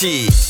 party.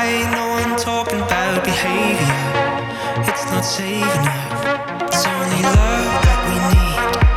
I know I'm talking about behavior. It's not saving up. It's only love that we need.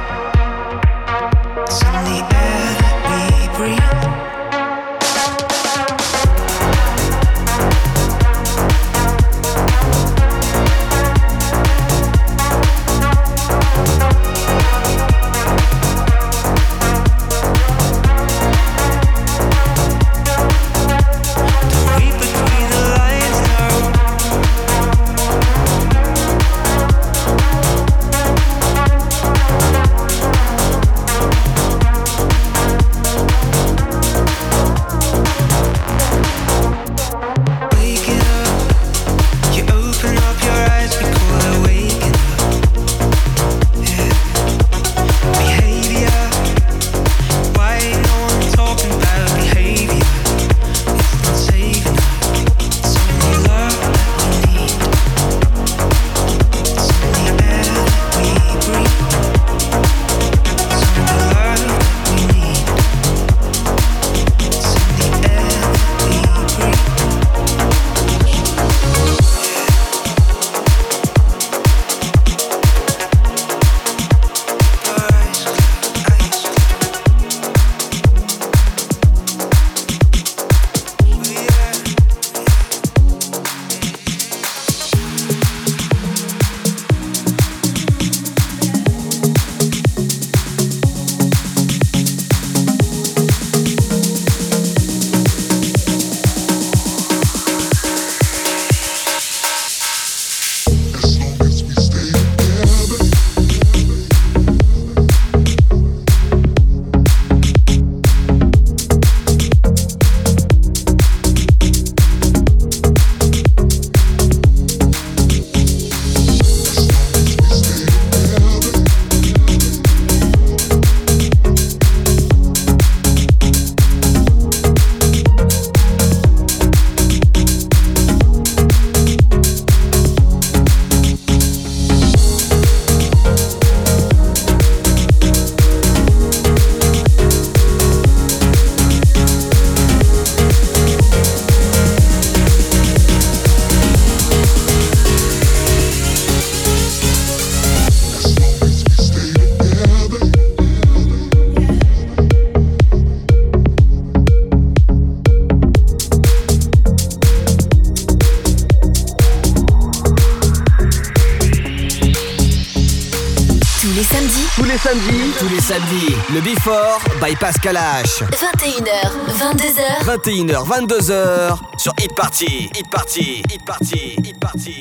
Le Before by Pascal H. 21h, 22h. 21h, 22h sur Hit Party, Hit Party, Hit Party, Hit Party,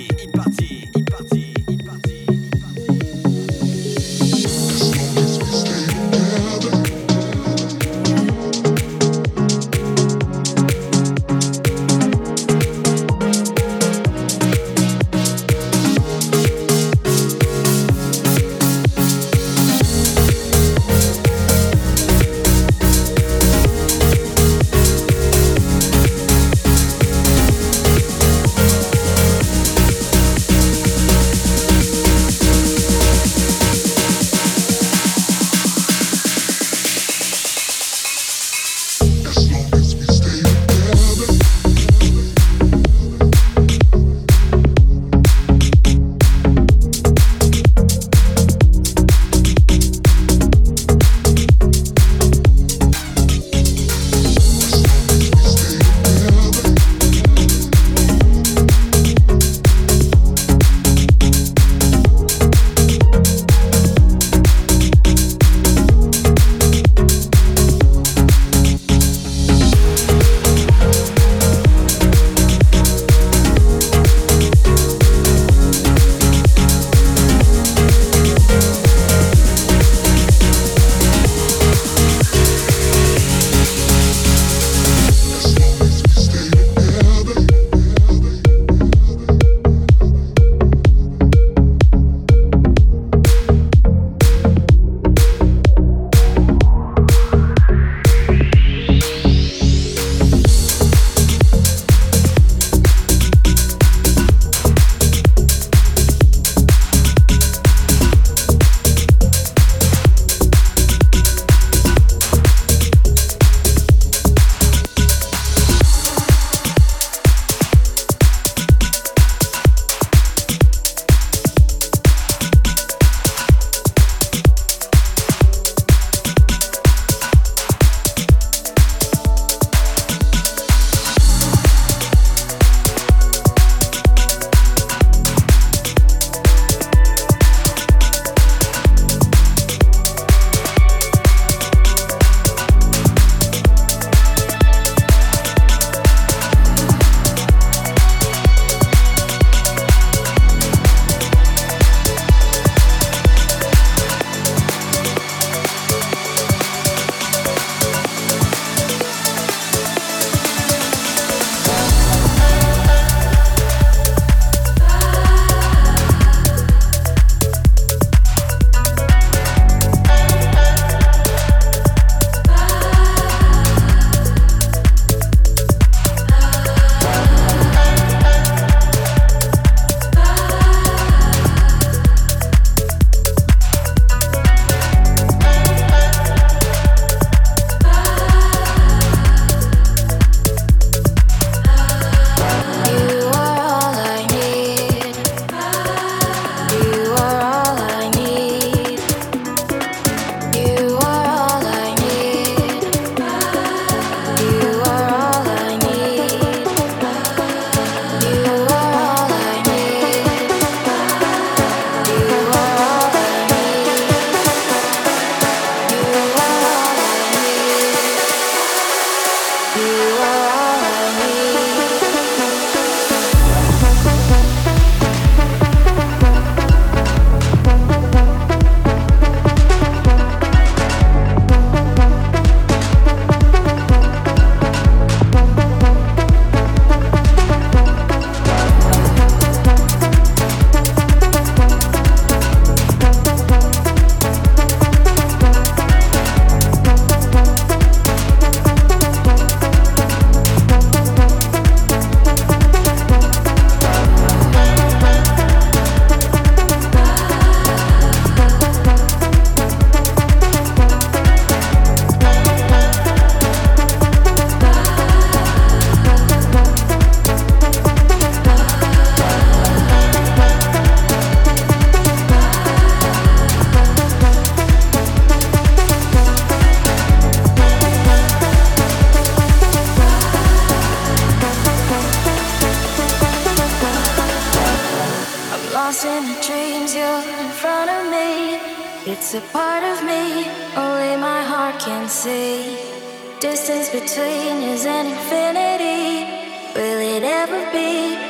distance between is an infinity. Will it ever be?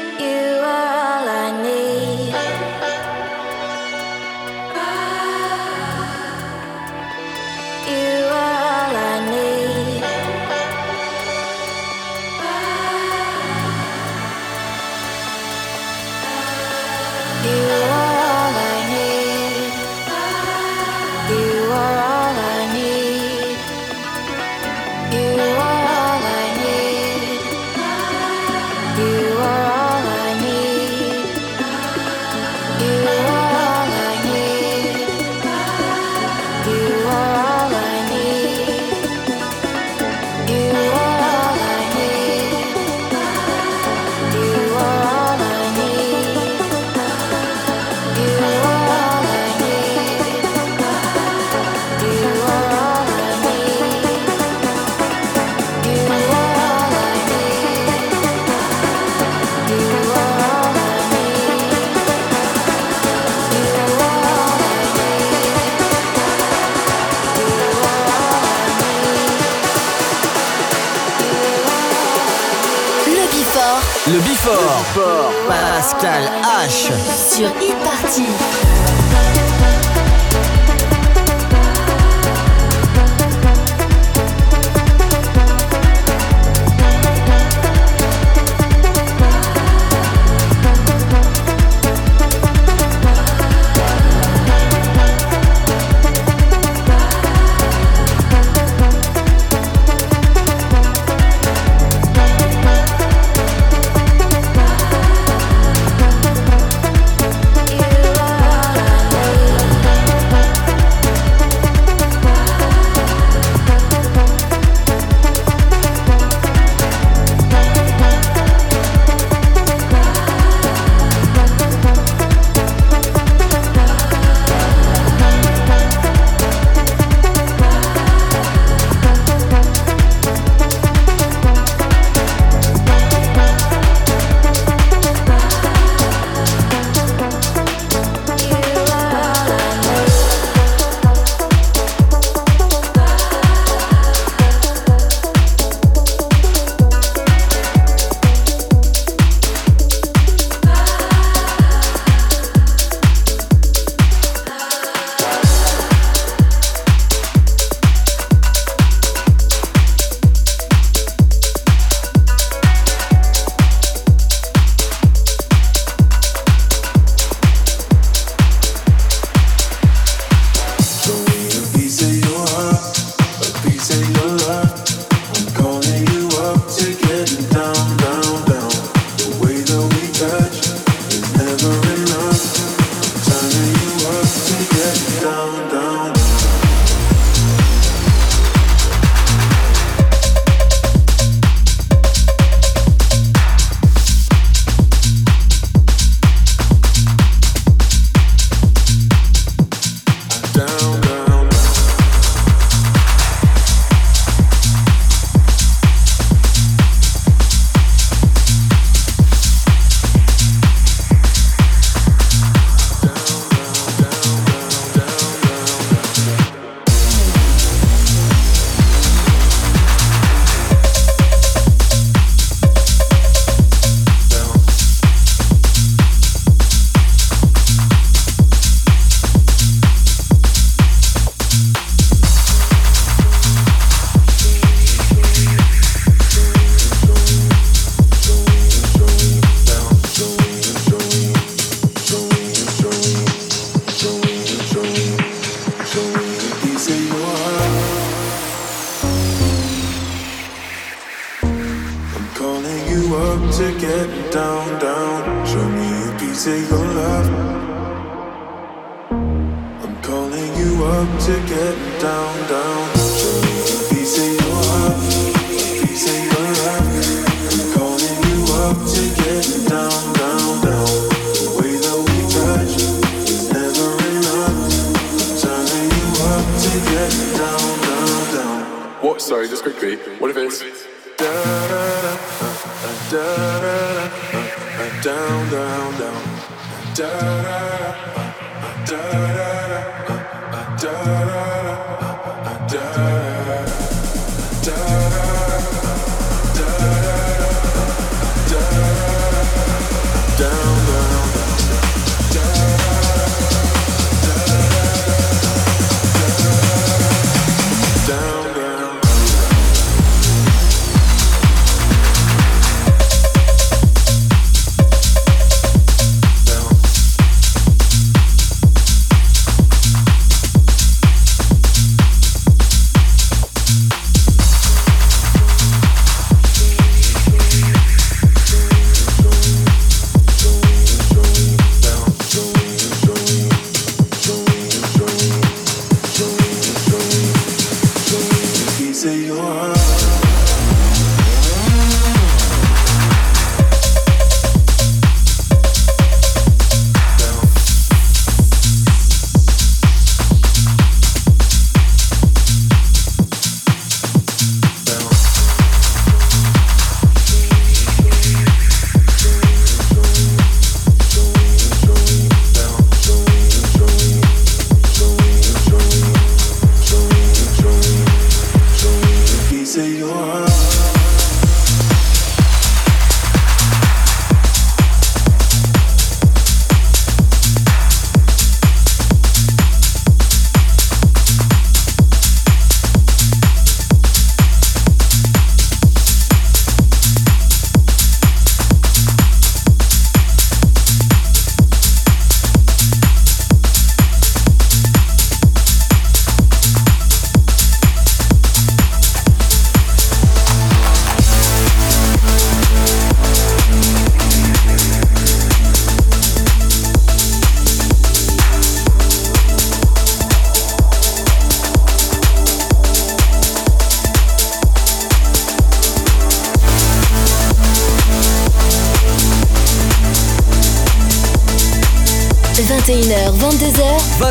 Pascal H sur e-party.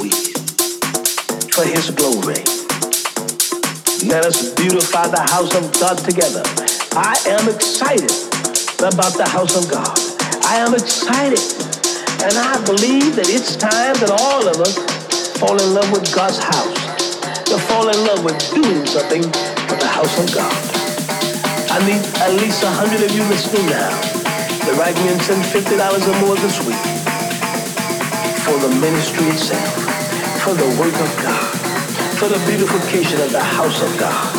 Week for His glory. Let us beautify the house of God together. I am excited about the house of God. I am excited. And I believe that it's time that all of us fall in love with God's house. To fall in love with doing something for the house of God. I need at least a hundred of you listening now me and send $50 or more this week for the ministry itself, for the work of God for the beautification of the house of God.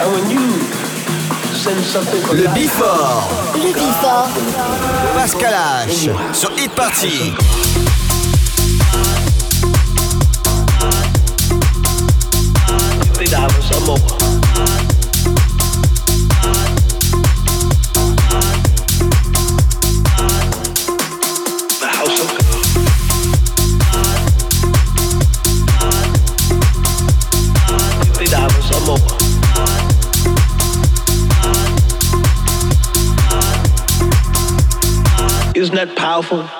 And when you send something for Le Before, Le Before. Pascal H. Sur Hit Party. fifty dollars or more? album.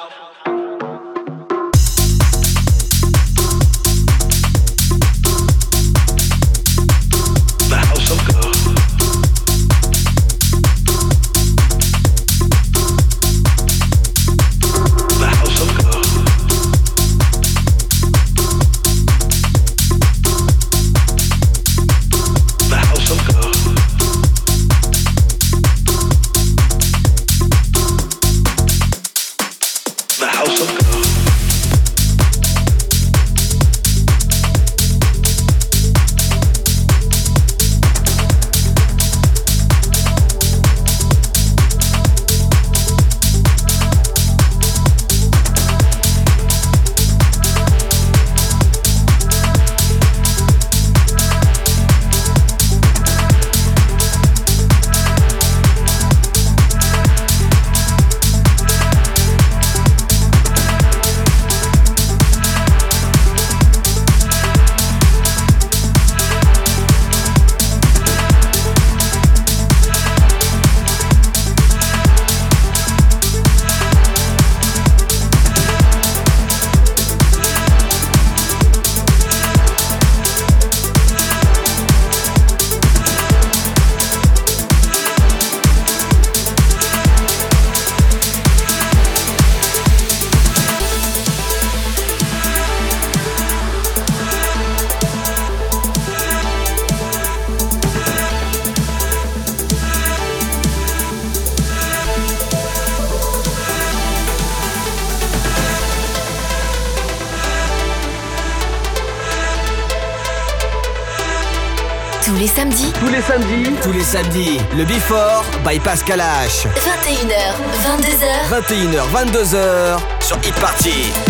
Samedis, le Before by Pascal H. 21h, 22h. 21h, 22h sur Hit Party.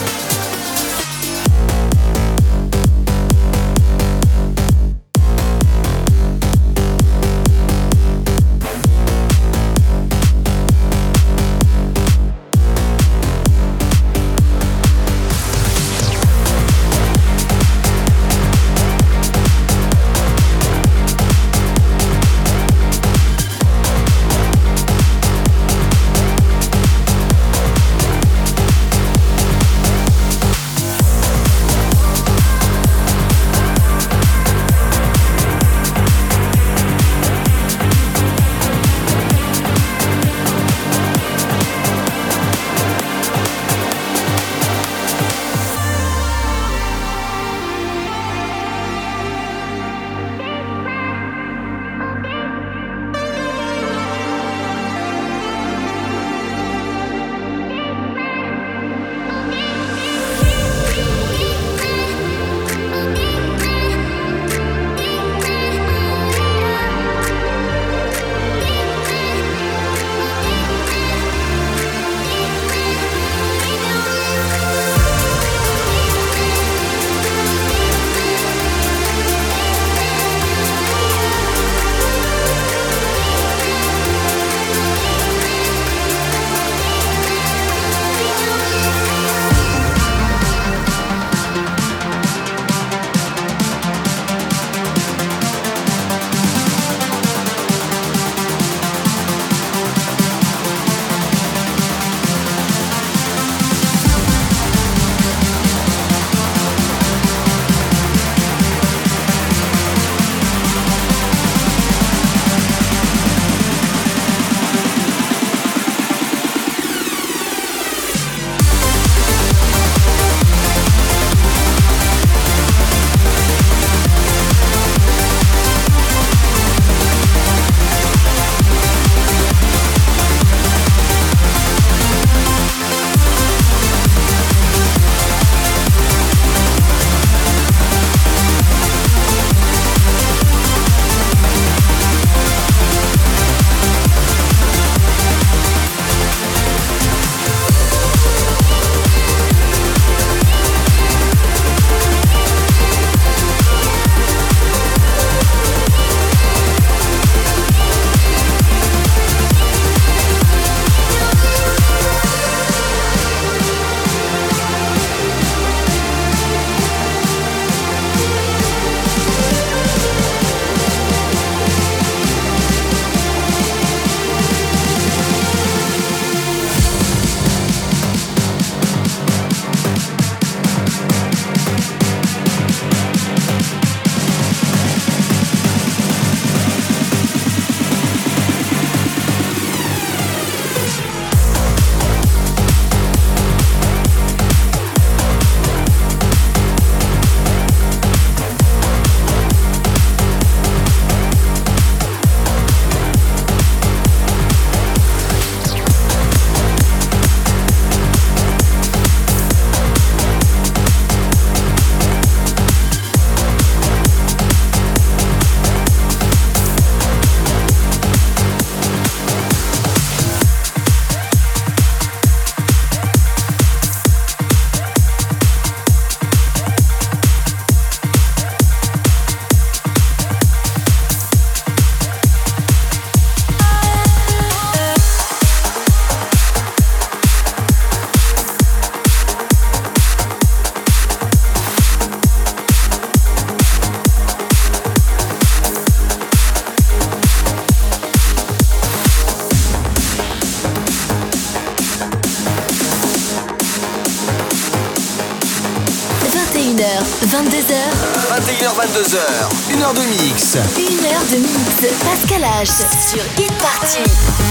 Une heure de mix. Pascal H. Sur Hit Party.